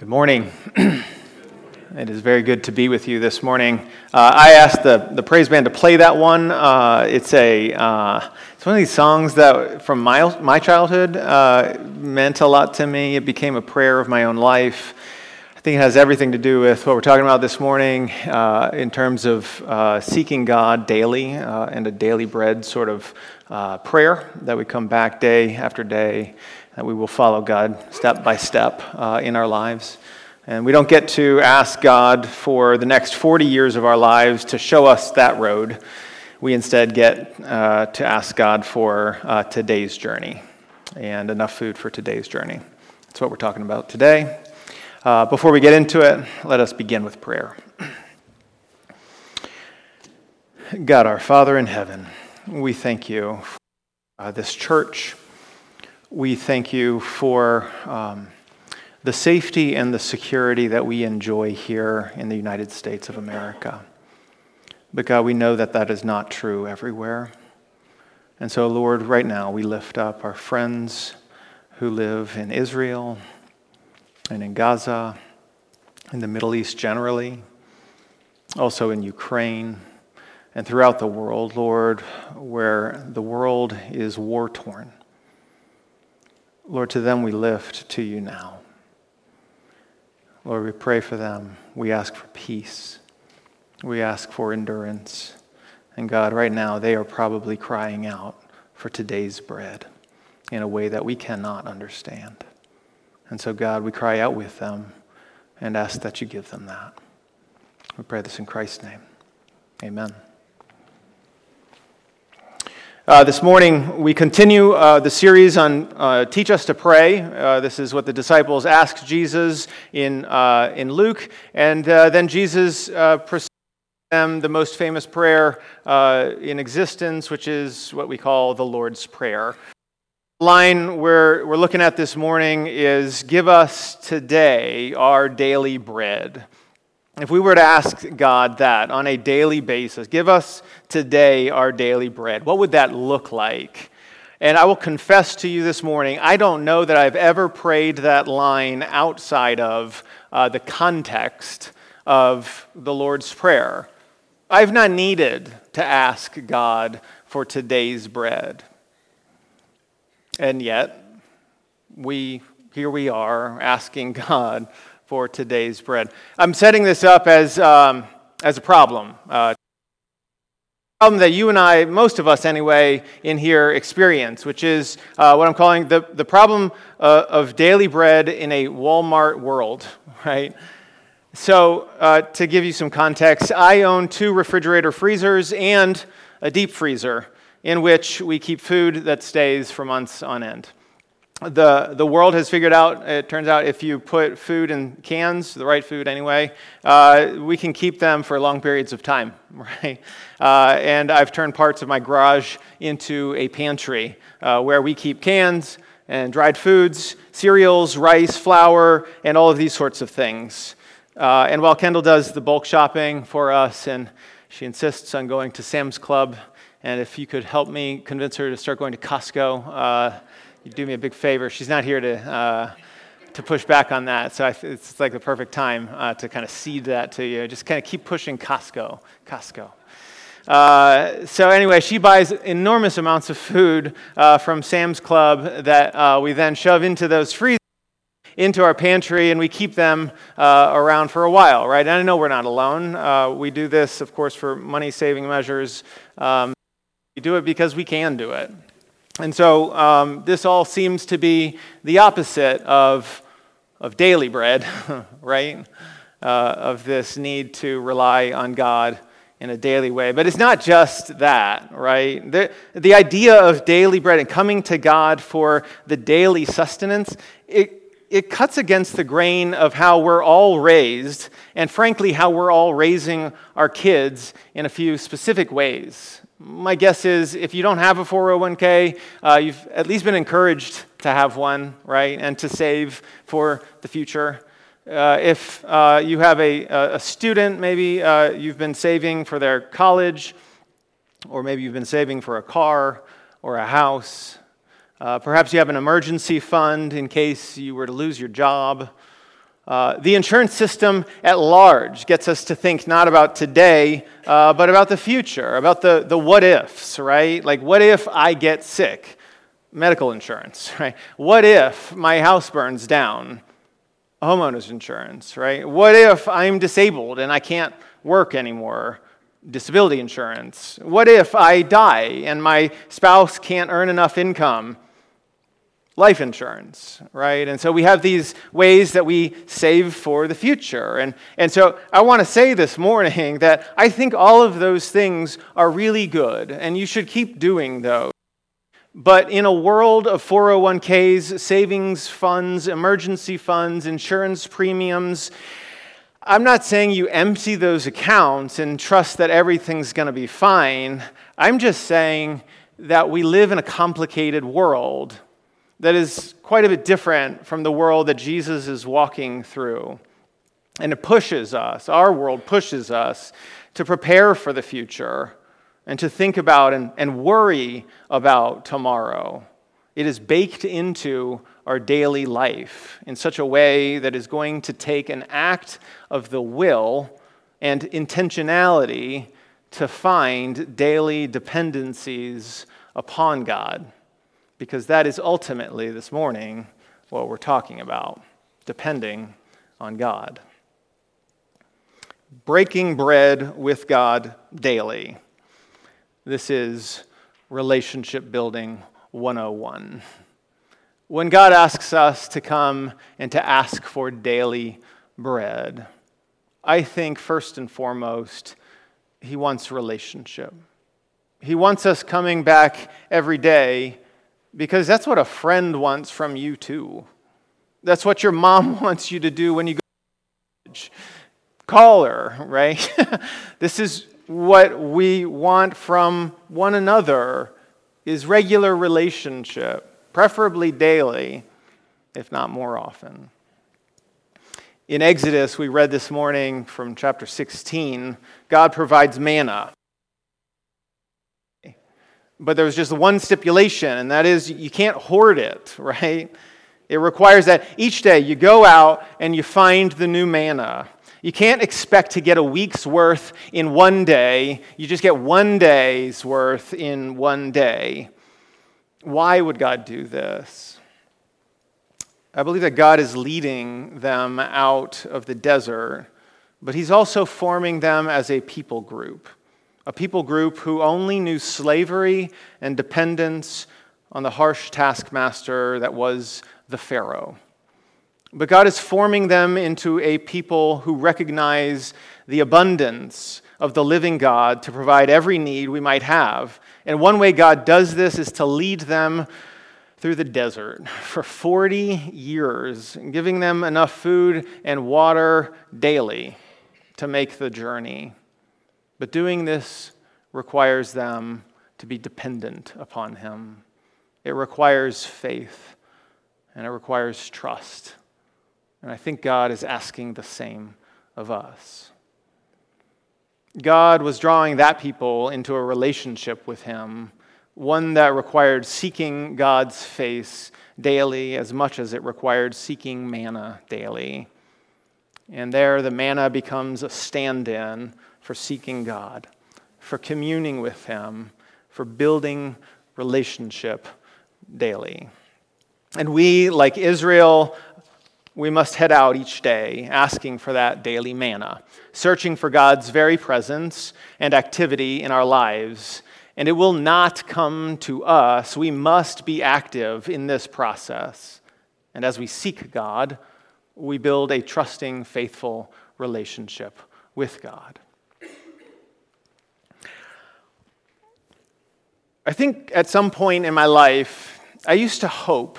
Good morning. it is very good to be with you this morning. Uh, I asked the, the praise band to play that one. Uh, it's a uh, it's one of these songs that from my my childhood uh, meant a lot to me. It became a prayer of my own life. I think it has everything to do with what we're talking about this morning uh, in terms of uh, seeking God daily and a daily bread sort of prayer that we come back day after day that we will follow God step by step uh, in our lives. And we don't get to ask God for the next 40 years of our lives to show us that road. We instead get uh, to ask God for uh, today's journey and enough food for today's journey. That's what we're talking about today. Uh, before we get into it, let us begin with prayer. God, our Father in heaven, we thank you for uh, this church we thank you for um, the safety and the security that we enjoy here in the United States of America. But God, we know that that is not true everywhere. And so, Lord, right now we lift up our friends who live in Israel and in Gaza, in the Middle East generally, also in Ukraine, and throughout the world, Lord, where the world is war torn. Lord, to them we lift to you now. Lord, we pray for them. We ask for peace. We ask for endurance. And God, right now, they are probably crying out for today's bread in a way that we cannot understand. And so, God, we cry out with them and ask that you give them that. We pray this in Christ's name. Amen. Uh, this morning, we continue uh, the series on uh, Teach Us to Pray. Uh, this is what the disciples asked Jesus in, uh, in Luke. And uh, then Jesus presented them the most famous prayer in existence, which is what we call the Lord's Prayer. The line we're, we're looking at this morning is Give us today our daily bread. If we were to ask God that on a daily basis, give us today our daily bread, what would that look like? And I will confess to you this morning, I don't know that I've ever prayed that line outside of uh, the context of the Lord's Prayer. I've not needed to ask God for today's bread. And yet, we, here we are asking God for today's bread. I'm setting this up as, um, as a problem. Uh, problem that you and I, most of us anyway, in here experience, which is uh, what I'm calling the, the problem uh, of daily bread in a Walmart world, right? So, uh, to give you some context, I own two refrigerator freezers and a deep freezer in which we keep food that stays for months on end the, the world has figured out, it turns out, if you put food in cans, the right food anyway, uh, we can keep them for long periods of time, right? Uh, and I've turned parts of my garage into a pantry uh, where we keep cans and dried foods, cereals, rice, flour, and all of these sorts of things. Uh, and while Kendall does the bulk shopping for us, and she insists on going to Sam's Club, and if you could help me convince her to start going to Costco, uh, you do me a big favor. She's not here to, uh, to push back on that. So it's like the perfect time uh, to kind of seed that to you. Just kind of keep pushing Costco. Costco. Uh, so anyway, she buys enormous amounts of food uh, from Sam's Club that uh, we then shove into those freezers into our pantry and we keep them uh, around for a while, right? And I know we're not alone. Uh, we do this, of course, for money saving measures. Um, we do it because we can do it. And so um, this all seems to be the opposite of, of daily bread, right? Uh, of this need to rely on God in a daily way. But it's not just that, right? The, the idea of daily bread and coming to God for the daily sustenance, it, it cuts against the grain of how we're all raised, and frankly, how we're all raising our kids in a few specific ways. My guess is if you don't have a 401k, uh, you've at least been encouraged to have one, right? And to save for the future. Uh, if uh, you have a, a student, maybe uh, you've been saving for their college, or maybe you've been saving for a car or a house. Uh, perhaps you have an emergency fund in case you were to lose your job. Uh, the insurance system at large gets us to think not about today, uh, but about the future, about the, the what ifs, right? Like, what if I get sick? Medical insurance, right? What if my house burns down? Homeowners insurance, right? What if I'm disabled and I can't work anymore? Disability insurance. What if I die and my spouse can't earn enough income? Life insurance, right? And so we have these ways that we save for the future. And, and so I want to say this morning that I think all of those things are really good, and you should keep doing those. But in a world of 401ks, savings funds, emergency funds, insurance premiums, I'm not saying you empty those accounts and trust that everything's going to be fine. I'm just saying that we live in a complicated world that is quite a bit different from the world that Jesus is walking through. And it pushes us, our world pushes us to prepare for the future and to think about and, and worry about tomorrow. It is baked into our daily life in such a way that is going to take an act of the will and intentionality to find daily dependencies upon God because that is ultimately this morning what we're talking about depending on God. Breaking bread with God daily. This is relationship building 101. When God asks us to come and to ask for daily bread, I think first and foremost, He wants relationship. He wants us coming back every day because that's what a friend wants from you, too. That's what your mom wants you to do when you go to college. Call her, right? this is what we want from one another is regular relationship, preferably daily, if not more often. In Exodus, we read this morning from chapter 16, God provides manna. But there's just one stipulation, and that is you can't hoard it, right? It requires that each day you go out and you find the new manna. You can't expect to get a week's worth in one day. You just get one day's worth in one day. Why would God do this? I believe that God is leading them out of the desert, but He's also forming them as a people group a people group who only knew slavery and dependence on the harsh taskmaster that was the Pharaoh. But God is forming them into a people who recognize the abundance of the living God to provide every need we might have. And one way God does this is to lead them through the desert for 40 years, giving them enough food and water daily to make the journey. But doing this requires them to be dependent upon Him. It requires faith and it requires trust. And I think God is asking the same of us. God was drawing that people into a relationship with Him, one that required seeking God's face daily as much as it required seeking manna daily. And there, the manna becomes a stand in for seeking God, for communing with Him, for building relationship daily. And we, like Israel, we must head out each day asking for that daily manna, searching for God's very presence and activity in our lives. And it will not come to us. We must be active in this process. And as we seek God, we build a trusting, faithful relationship with God. I think at some point in my life, I used to hope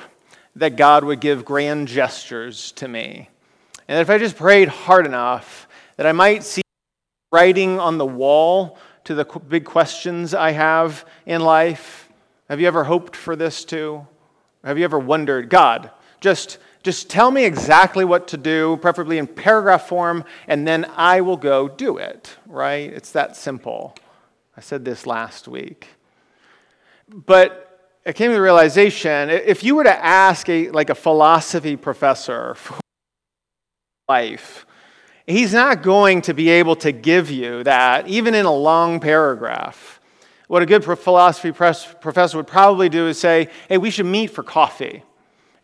that God would give grand gestures to me. And that if I just prayed hard enough, that I might see writing on the wall to the big questions I have in life. Have you ever hoped for this too? Have you ever wondered, God, just, just tell me exactly what to do, preferably in paragraph form, and then I will go do it, right? It's that simple. I said this last week. But I came to the realization if you were to ask a, like a philosophy professor for life. He's not going to be able to give you that, even in a long paragraph. What a good philosophy professor would probably do is say, hey, we should meet for coffee,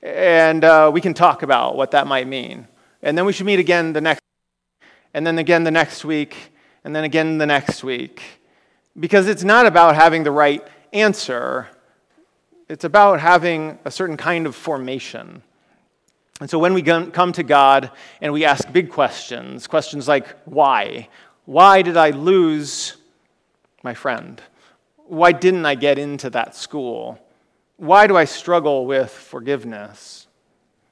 and uh, we can talk about what that might mean. And then we should meet again the next, and then again the next week, and then again the next week. Because it's not about having the right answer, it's about having a certain kind of formation. And so when we come to God and we ask big questions, questions like, why? Why did I lose my friend? Why didn't I get into that school? Why do I struggle with forgiveness?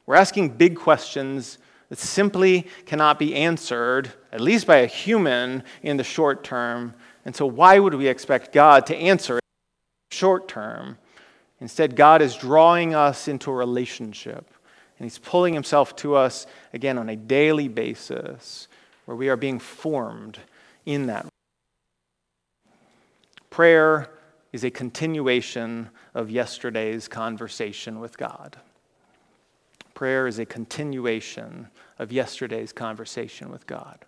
We're asking big questions that simply cannot be answered, at least by a human, in the short term. And so, why would we expect God to answer short term? Instead, God is drawing us into a relationship. And he's pulling himself to us again on a daily basis where we are being formed in that. Prayer is a continuation of yesterday's conversation with God. Prayer is a continuation of yesterday's conversation with God.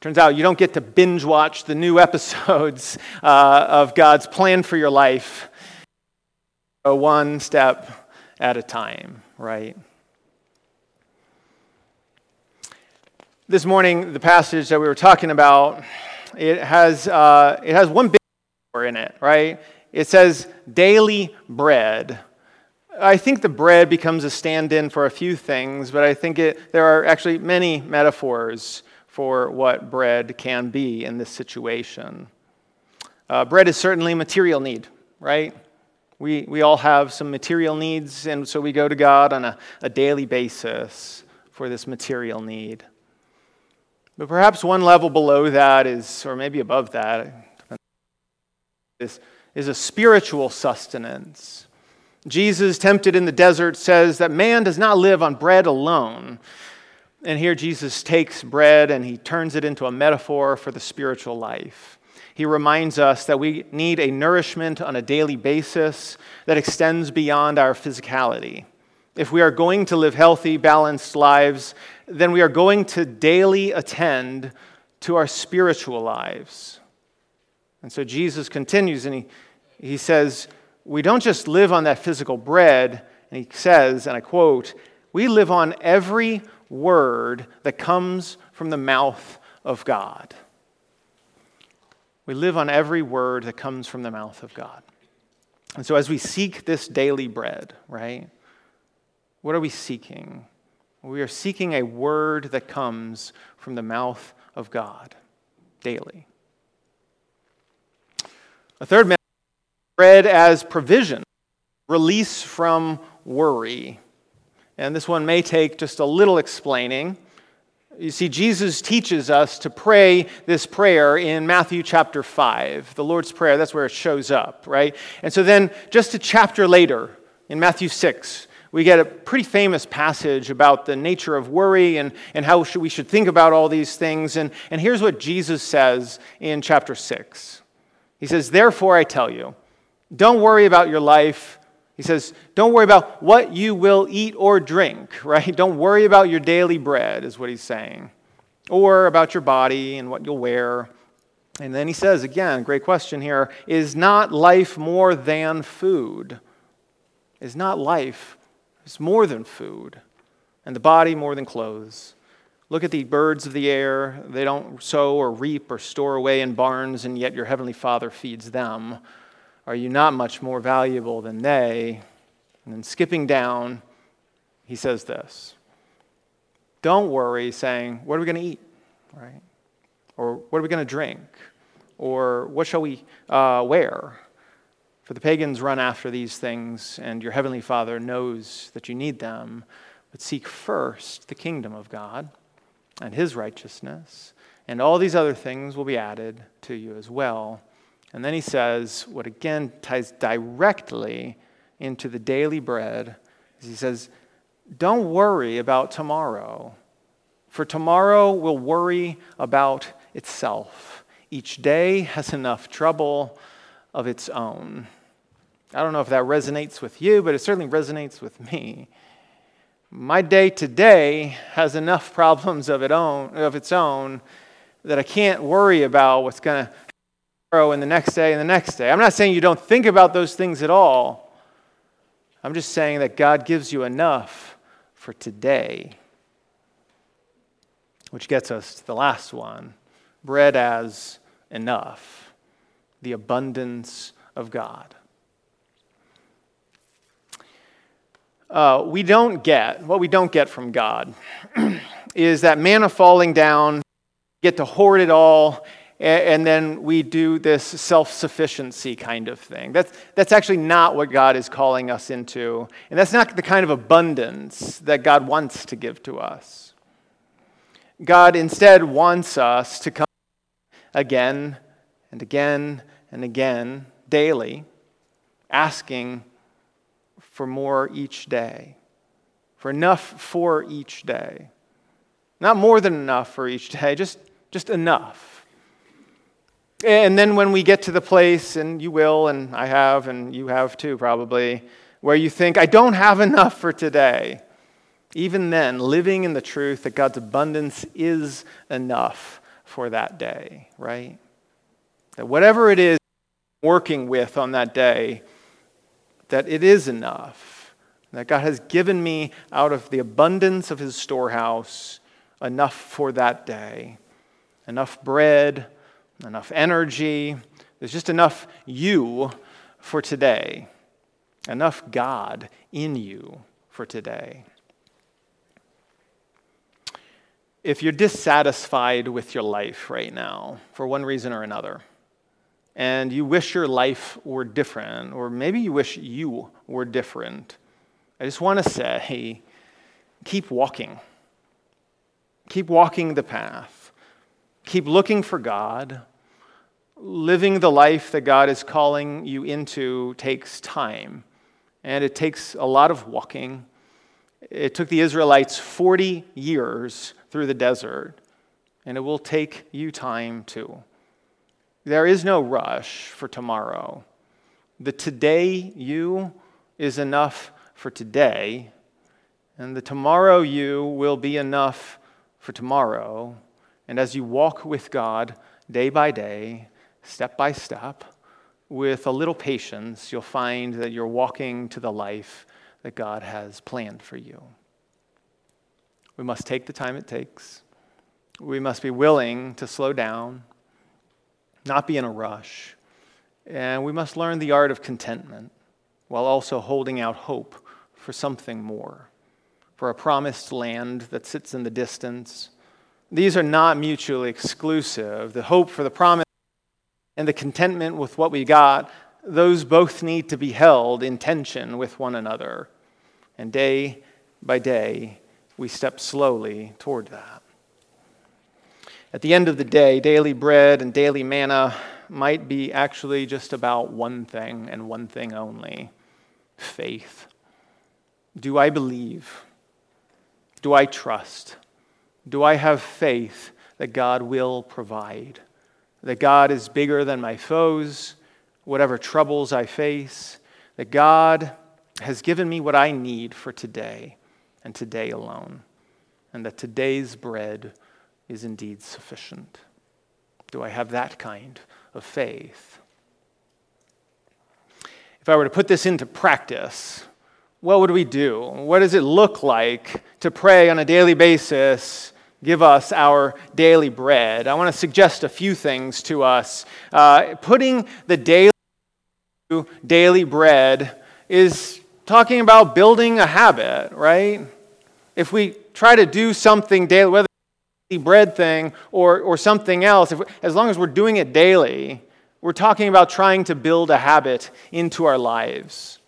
Turns out you don't get to binge watch the new episodes uh, of God's plan for your life one step at a time, right? This morning, the passage that we were talking about, it has, uh, it has one big in it, right? It says daily bread. I think the bread becomes a stand in for a few things, but I think it, there are actually many metaphors for what bread can be in this situation. Uh, bread is certainly a material need, right? We, we all have some material needs, and so we go to God on a, a daily basis for this material need. But perhaps one level below that is, or maybe above that, is, is a spiritual sustenance. Jesus, tempted in the desert, says that man does not live on bread alone. And here Jesus takes bread and he turns it into a metaphor for the spiritual life he reminds us that we need a nourishment on a daily basis that extends beyond our physicality. If we are going to live healthy, balanced lives, then we are going to daily attend to our spiritual lives. And so Jesus continues and he, he says, We don't just live on that physical bread. And he says, and I quote, We live on every word that comes from the mouth of God. We live on every word that comes from the mouth of God. And so, as we seek this daily bread, right, what are we seeking? We are seeking a word that comes from the mouth of God daily. A third message bread as provision, release from worry. And this one may take just a little explaining. You see, Jesus teaches us to pray this prayer in Matthew chapter 5, the Lord's Prayer. That's where it shows up, right? And so then, just a chapter later, in Matthew 6, we get a pretty famous passage about the nature of worry and, and how should, we should think about all these things. And, and here's what Jesus says in chapter 6 He says, Therefore, I tell you, don't worry about your life he says, Don't worry about what you will eat or drink, right? Don't worry about your daily bread, is what he's saying, or about your body and what you'll wear. And then he says, again, great question here is not life more than food? Is not life is more than food, and the body more than clothes? Look at the birds of the air. They don't sow or reap or store away in barns, and yet your heavenly Father feeds them. Are you not much more valuable than they? And then skipping down, he says this Don't worry, saying, What are we going to eat? Right? Or what are we going to drink? Or what shall we uh, wear? For the pagans run after these things, and your heavenly Father knows that you need them. But seek first the kingdom of God and his righteousness, and all these other things will be added to you as well. And then he says, what again ties directly into the daily bread, he says, Don't worry about tomorrow, for tomorrow will worry about itself. Each day has enough trouble of its own. I don't know if that resonates with you, but it certainly resonates with me. My day today has enough problems of, it own, of its own that I can't worry about what's going to grow in the next day and the next day. I'm not saying you don't think about those things at all. I'm just saying that God gives you enough for today. Which gets us to the last one bread as enough, the abundance of God. Uh, we don't get, what we don't get from God is that manna falling down, get to hoard it all, and then we do this self sufficiency kind of thing. That's, that's actually not what God is calling us into. And that's not the kind of abundance that God wants to give to us. God instead wants us to come again and again and again daily, asking for more each day, for enough for each day. Not more than enough for each day, just, just enough. And then when we get to the place, and you will, and I have, and you have too probably, where you think, I don't have enough for today, even then, living in the truth that God's abundance is enough for that day, right? That whatever it is working with on that day, that it is enough. That God has given me out of the abundance of his storehouse enough for that day. Enough bread, enough energy. There's just enough you for today. Enough God in you for today. If you're dissatisfied with your life right now, for one reason or another, and you wish your life were different, or maybe you wish you were different, I just want to say keep walking. Keep walking the path. Keep looking for God. Living the life that God is calling you into takes time, and it takes a lot of walking. It took the Israelites 40 years through the desert, and it will take you time too. There is no rush for tomorrow. The today you is enough for today, and the tomorrow you will be enough for tomorrow. And as you walk with God day by day, step by step, with a little patience, you'll find that you're walking to the life that God has planned for you. We must take the time it takes. We must be willing to slow down not be in a rush. And we must learn the art of contentment while also holding out hope for something more, for a promised land that sits in the distance. These are not mutually exclusive. The hope for the promise and the contentment with what we got, those both need to be held in tension with one another. And day by day, we step slowly toward that. At the end of the day, daily bread and daily manna might be actually just about one thing and one thing only faith. Do I believe? Do I trust? Do I have faith that God will provide? That God is bigger than my foes, whatever troubles I face? That God has given me what I need for today and today alone? And that today's bread is indeed sufficient? Do I have that kind of faith? If I were to put this into practice, what would we do? What does it look like to pray on a daily basis? Give us our daily bread. I want to suggest a few things to us. Uh, putting the daily daily bread is talking about building a habit, right? If we try to do something daily, whether it's bread thing or, or something else, if, as long as we're doing it daily, we're talking about trying to build a habit into our lives.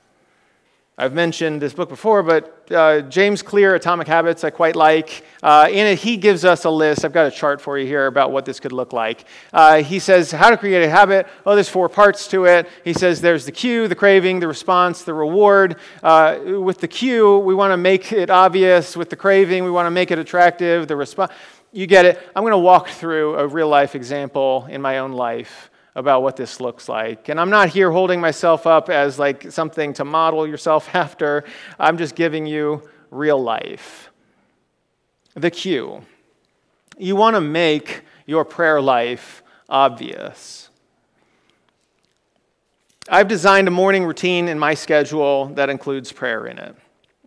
I've mentioned this book before, but uh, James Clear, Atomic Habits, I quite like. Uh, in it, he gives us a list. I've got a chart for you here about what this could look like. Uh, he says, How to create a habit. Oh, there's four parts to it. He says, There's the cue, the craving, the response, the reward. Uh, with the cue, we want to make it obvious. With the craving, we want to make it attractive. The response you get it. I'm going to walk through a real life example in my own life about what this looks like. And I'm not here holding myself up as like something to model yourself after. I'm just giving you real life. The cue. You want to make your prayer life obvious. I've designed a morning routine in my schedule that includes prayer in it.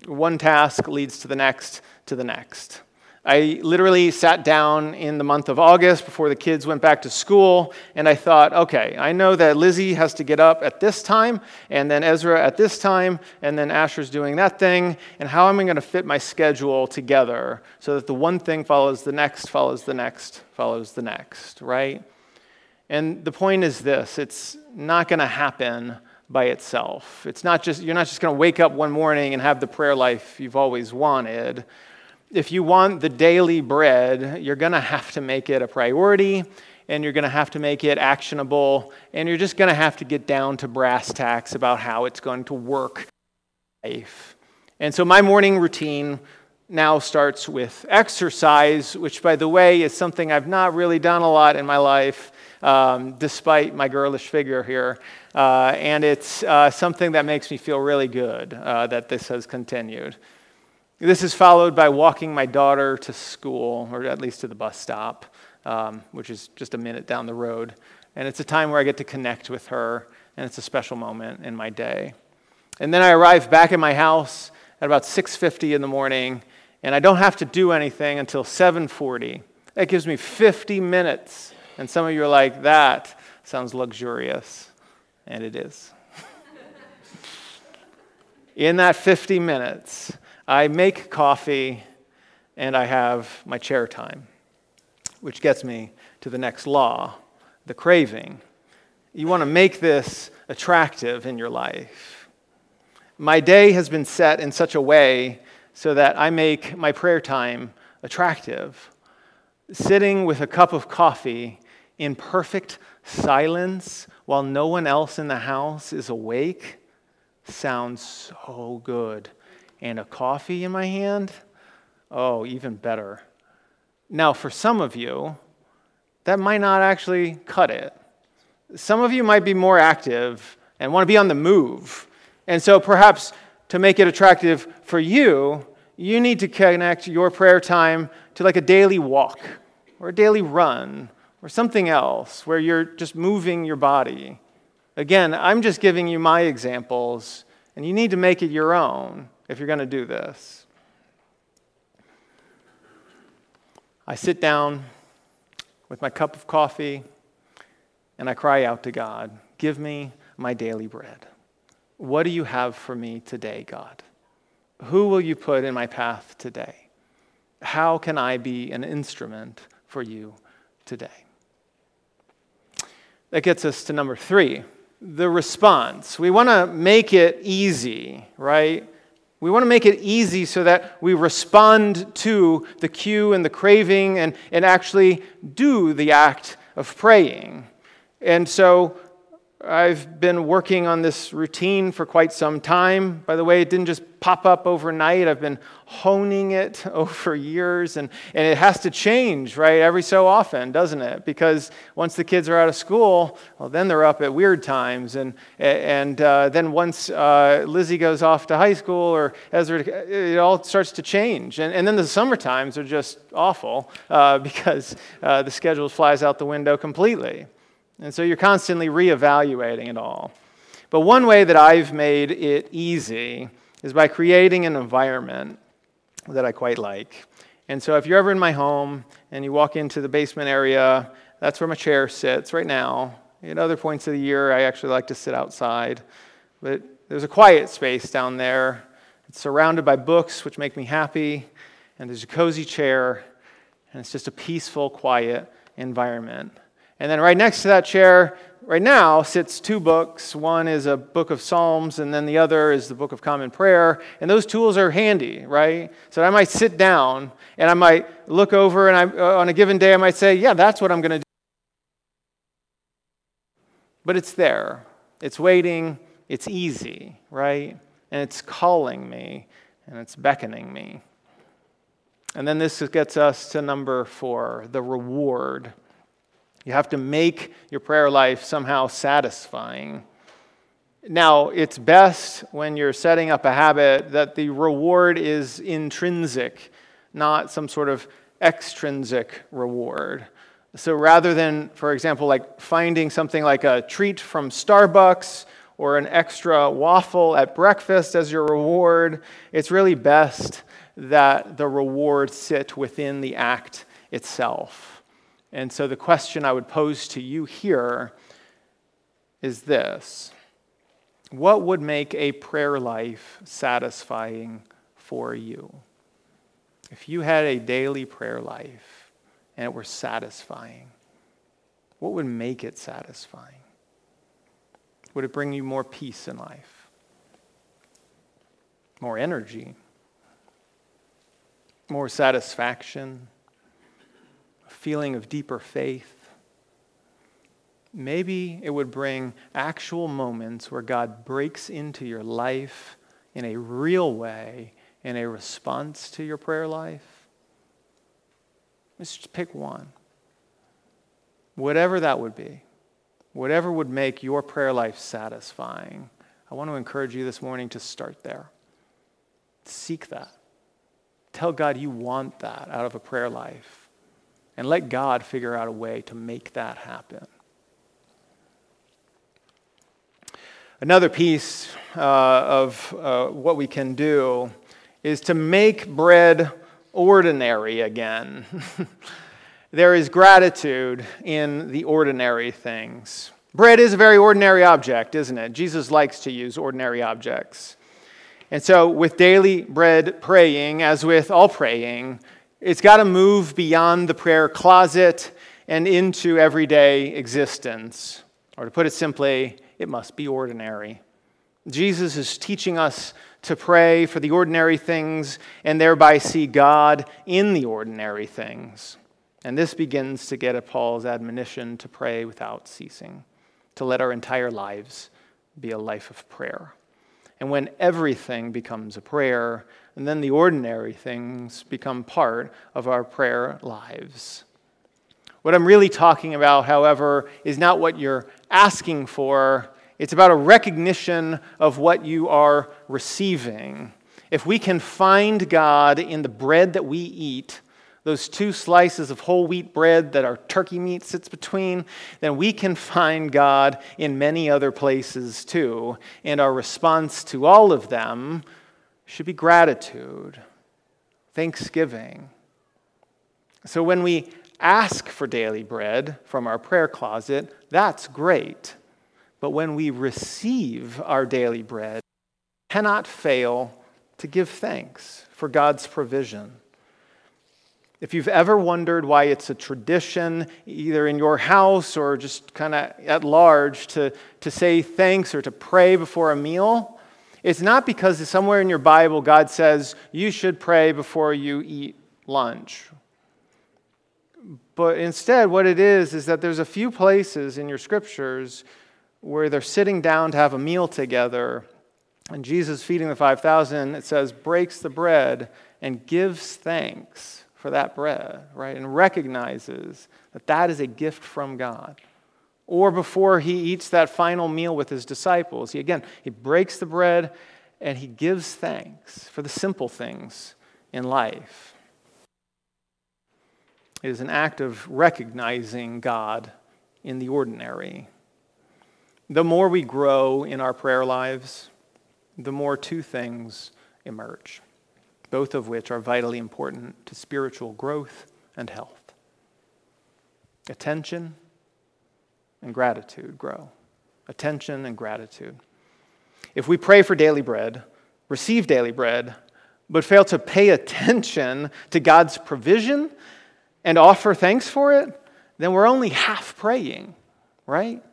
One task leads to the next, to the next. I literally sat down in the month of August before the kids went back to school, and I thought, okay, I know that Lizzie has to get up at this time, and then Ezra at this time, and then Asher's doing that thing, and how am I going to fit my schedule together so that the one thing follows the next, follows the next, follows the next, right? And the point is this it's not going to happen by itself. It's not just, you're not just going to wake up one morning and have the prayer life you've always wanted if you want the daily bread, you're going to have to make it a priority and you're going to have to make it actionable and you're just going to have to get down to brass tacks about how it's going to work life. And so my morning routine now starts with exercise, which, by the way, is something I've not really done a lot in my life, um, despite my girlish figure here. Uh, and it's uh, something that makes me feel really good uh, that this has continued. This is followed by walking my daughter to school, or at least to the bus stop, um, which is just a minute down the road. And it's a time where I get to connect with her, and it's a special moment in my day. And then I arrive back at my house at about 6:50 in the morning, and I don't have to do anything until 7:40. That gives me 50 minutes. And some of you are like, "That sounds luxurious." And it is. in that 50 minutes, I make coffee and I have my chair time, which gets me to the next law the craving. You want to make this attractive in your life. My day has been set in such a way so that I make my prayer time attractive. Sitting with a cup of coffee in perfect silence while no one else in the house is awake sounds so good and a coffee in my hand, oh, even better. Now, for some of you, that might not actually cut it. Some of you might be more active and want to be on the move. And so perhaps to make it attractive for you, you need to connect your prayer time to like a daily walk or a daily run or something else where you're just moving your body. Again, I'm just giving you my examples, and you need to make it your own if you're going to do this. I sit down with my cup of coffee and I cry out to God, Give me my daily bread. What do you have for me today, God? Who will you put in my path today? How can I be an instrument for you today? That gets us to number three the response. We want to make it easy, right? We want to make it easy so that we respond to the cue and the craving and, and actually do the act of praying. And so I've been working on this routine for quite some time. By the way, it didn't just pop up overnight. I've been honing it over years, and, and it has to change, right, every so often, doesn't it? Because once the kids are out of school, well, then they're up at weird times. And, and uh, then once uh, Lizzie goes off to high school or Ezra, it all starts to change. And, and then the summer times are just awful uh, because uh, the schedule flies out the window completely. And so you're constantly reevaluating it all. But one way that I've made it easy is by creating an environment that I quite like. And so if you're ever in my home and you walk into the basement area, that's where my chair sits right now. At other points of the year, I actually like to sit outside. But there's a quiet space down there. It's surrounded by books, which make me happy. And there's a cozy chair. And it's just a peaceful, quiet environment. And then right next to that chair, right now, sits two books. One is a book of Psalms, and then the other is the book of Common Prayer. And those tools are handy, right? So I might sit down and I might look over, and I, uh, on a given day, I might say, Yeah, that's what I'm going to do. But it's there, it's waiting, it's easy, right? And it's calling me, and it's beckoning me. And then this gets us to number four the reward you have to make your prayer life somehow satisfying. Now, it's best when you're setting up a habit that the reward is intrinsic, not some sort of extrinsic reward. So rather than, for example, like finding something like a treat from Starbucks or an extra waffle at breakfast as your reward, it's really best that the reward sit within the act itself. And so the question I would pose to you here is this What would make a prayer life satisfying for you? If you had a daily prayer life and it were satisfying, what would make it satisfying? Would it bring you more peace in life? More energy? More satisfaction? Feeling of deeper faith? Maybe it would bring actual moments where God breaks into your life in a real way, in a response to your prayer life. Let's just pick one. Whatever that would be, whatever would make your prayer life satisfying, I want to encourage you this morning to start there. Seek that. Tell God you want that out of a prayer life. And let God figure out a way to make that happen. Another piece uh, of uh, what we can do is to make bread ordinary again. there is gratitude in the ordinary things. Bread is a very ordinary object, isn't it? Jesus likes to use ordinary objects. And so, with daily bread praying, as with all praying, it's got to move beyond the prayer closet and into everyday existence. Or to put it simply, it must be ordinary. Jesus is teaching us to pray for the ordinary things and thereby see God in the ordinary things. And this begins to get at Paul's admonition to pray without ceasing, to let our entire lives be a life of prayer. And when everything becomes a prayer, and then the ordinary things become part of our prayer lives. What I'm really talking about, however, is not what you're asking for, it's about a recognition of what you are receiving. If we can find God in the bread that we eat, those two slices of whole wheat bread that our turkey meat sits between, then we can find God in many other places too. And our response to all of them should be gratitude, thanksgiving. So when we ask for daily bread from our prayer closet, that's great. But when we receive our daily bread, cannot fail to give thanks for God's provision. If you've ever wondered why it's a tradition, either in your house or just kind of at large, to, to say thanks or to pray before a meal, it's not because somewhere in your Bible God says you should pray before you eat lunch. But instead, what it is, is that there's a few places in your scriptures where they're sitting down to have a meal together. And Jesus, feeding the 5,000, it says, breaks the bread and gives thanks for that bread, right? And recognizes that that is a gift from God. Or before he eats that final meal with his disciples, he again, he breaks the bread and he gives thanks for the simple things in life. It is an act of recognizing God in the ordinary. The more we grow in our prayer lives, the more two things emerge, both of which are vitally important to spiritual growth and health. Attention and gratitude grow. Attention and gratitude. If we pray for daily bread, receive daily bread, but fail to pay attention to God's provision and offer thanks for it, then we're only half praying, right?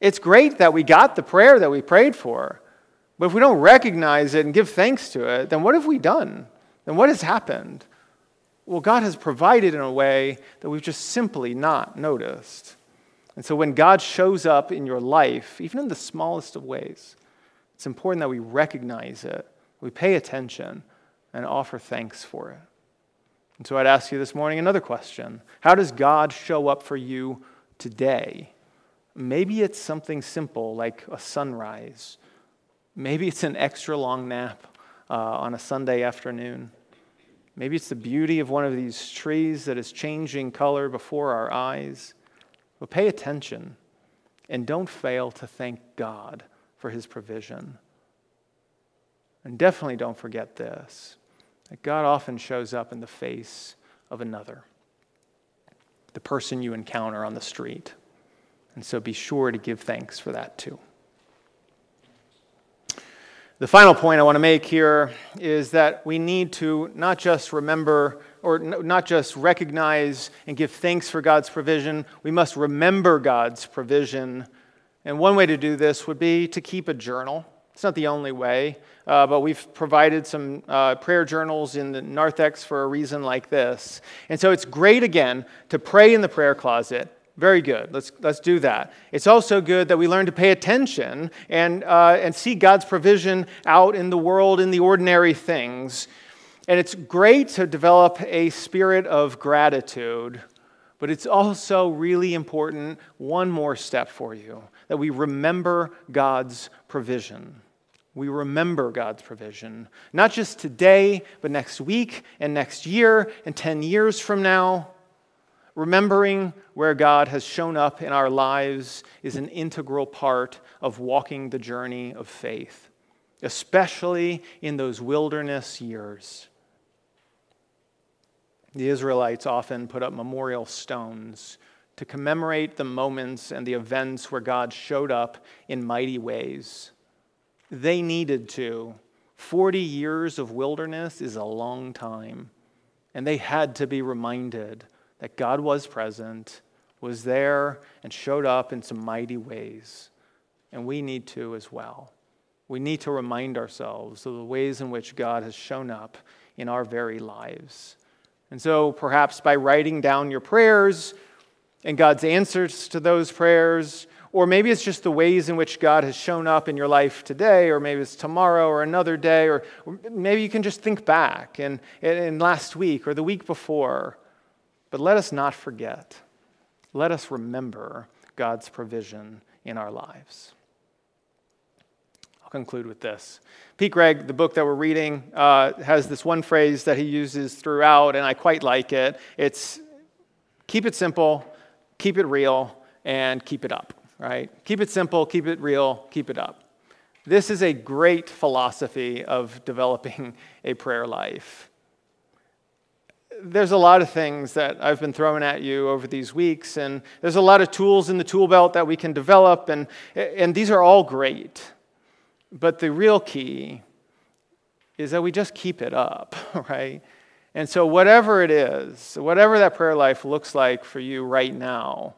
It's great that we got the prayer that we prayed for, but if we don't recognize it and give thanks to it, then what have we done? Then what has happened? Well, God has provided in a way that we've just simply not noticed. And so when God shows up in your life, even in the smallest of ways, it's important that we recognize it, we pay attention, and offer thanks for it. And so I'd ask you this morning another question How does God show up for you today? Maybe it's something simple like a sunrise. Maybe it's an extra long nap uh, on a Sunday afternoon. Maybe it's the beauty of one of these trees that is changing color before our eyes. But pay attention and don't fail to thank God for his provision. And definitely don't forget this that God often shows up in the face of another, the person you encounter on the street. And so be sure to give thanks for that too. The final point I want to make here is that we need to not just remember or not just recognize and give thanks for God's provision, we must remember God's provision. And one way to do this would be to keep a journal. It's not the only way, uh, but we've provided some uh, prayer journals in the narthex for a reason like this. And so it's great, again, to pray in the prayer closet very good. Let's, let's do that. It's also good that we learn to pay attention and, uh, and see God's provision out in the world in the ordinary things. And it's great to develop a spirit of gratitude, but it's also really important, one more step for you, that we remember God's provision. We remember God's provision, not just today, but next week and next year and 10 years from now. Remembering where God has shown up in our lives is an integral part of walking the journey of faith, especially in those wilderness years. The Israelites often put up memorial stones to commemorate the moments and the events where God showed up in mighty ways. They needed to. 40 years of wilderness is a long time, and they had to be reminded that God was present, was there, and showed up in some mighty ways. And we need to as well. We need to remind ourselves of the ways in which God has shown up in our very lives. And so, perhaps by writing down your prayers and God's answers to those prayers, or maybe it's just the ways in which God has shown up in your life today, or maybe it's tomorrow or another day, or, maybe you can just think back and, and last week or the week before but let us not forget. Let us remember God's provision in our lives. I'll conclude with this. Pete Greig, the book that we're reading, uh, has this one phrase that he uses throughout, and I quite like it. It's keep it simple, keep it real, and keep it up, right? Keep it simple, keep it real, keep it up. This is a great philosophy of developing a prayer life there's a lot of things that I've been throwing at you over these weeks, and there's a lot of tools in the tool belt that we can develop, and, and these are all great. But the real key is that we just keep it up, right? And so, whatever it is, whatever that prayer life looks like for you right now,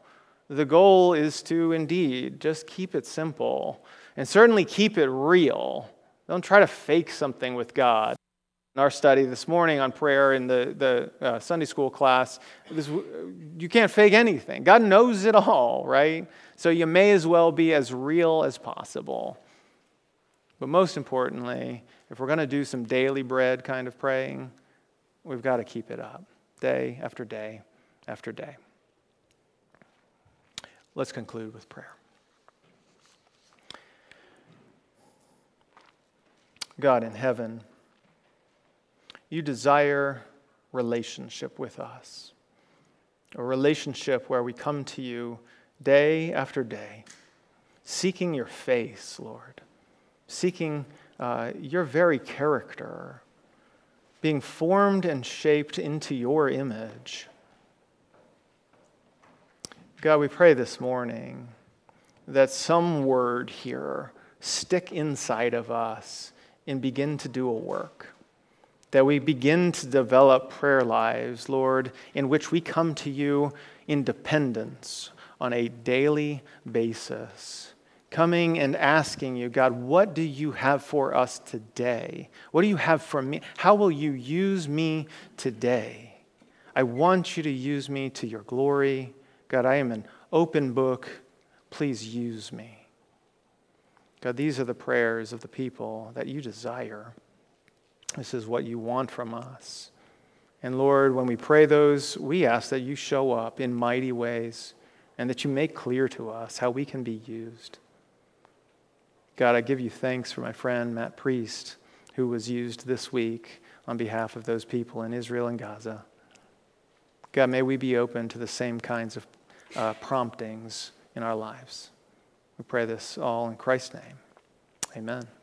the goal is to indeed just keep it simple and certainly keep it real. Don't try to fake something with God. In our study this morning on prayer in the, the uh, Sunday school class, this, you can't fake anything. God knows it all, right? So you may as well be as real as possible. But most importantly, if we're going to do some daily bread kind of praying, we've got to keep it up day after day after day. Let's conclude with prayer. God in heaven, you desire relationship with us. A relationship where we come to you day after day, seeking your face, Lord, seeking uh, your very character, being formed and shaped into your image. God, we pray this morning that some word here stick inside of us and begin to do a work that we begin to develop prayer lives, Lord, in which we come to you in dependence on a daily basis. Coming and asking you, God, what do you have for us today? What do you have for me? How will you use me today? I want you to use me to your glory. God, I am an open book. Please use me. God, these are the prayers of the people that you desire. This is what you want from us. And Lord, when we pray those, we ask that you show up in mighty ways. and that you make clear to us how we can be used. God, I give you thanks for my friend Matt Priest, who was used this week on behalf of those people in Israel and Gaza. God, may we be open to the same kinds of uh, promptings in our lives. We pray this all in Christ's name. Amen.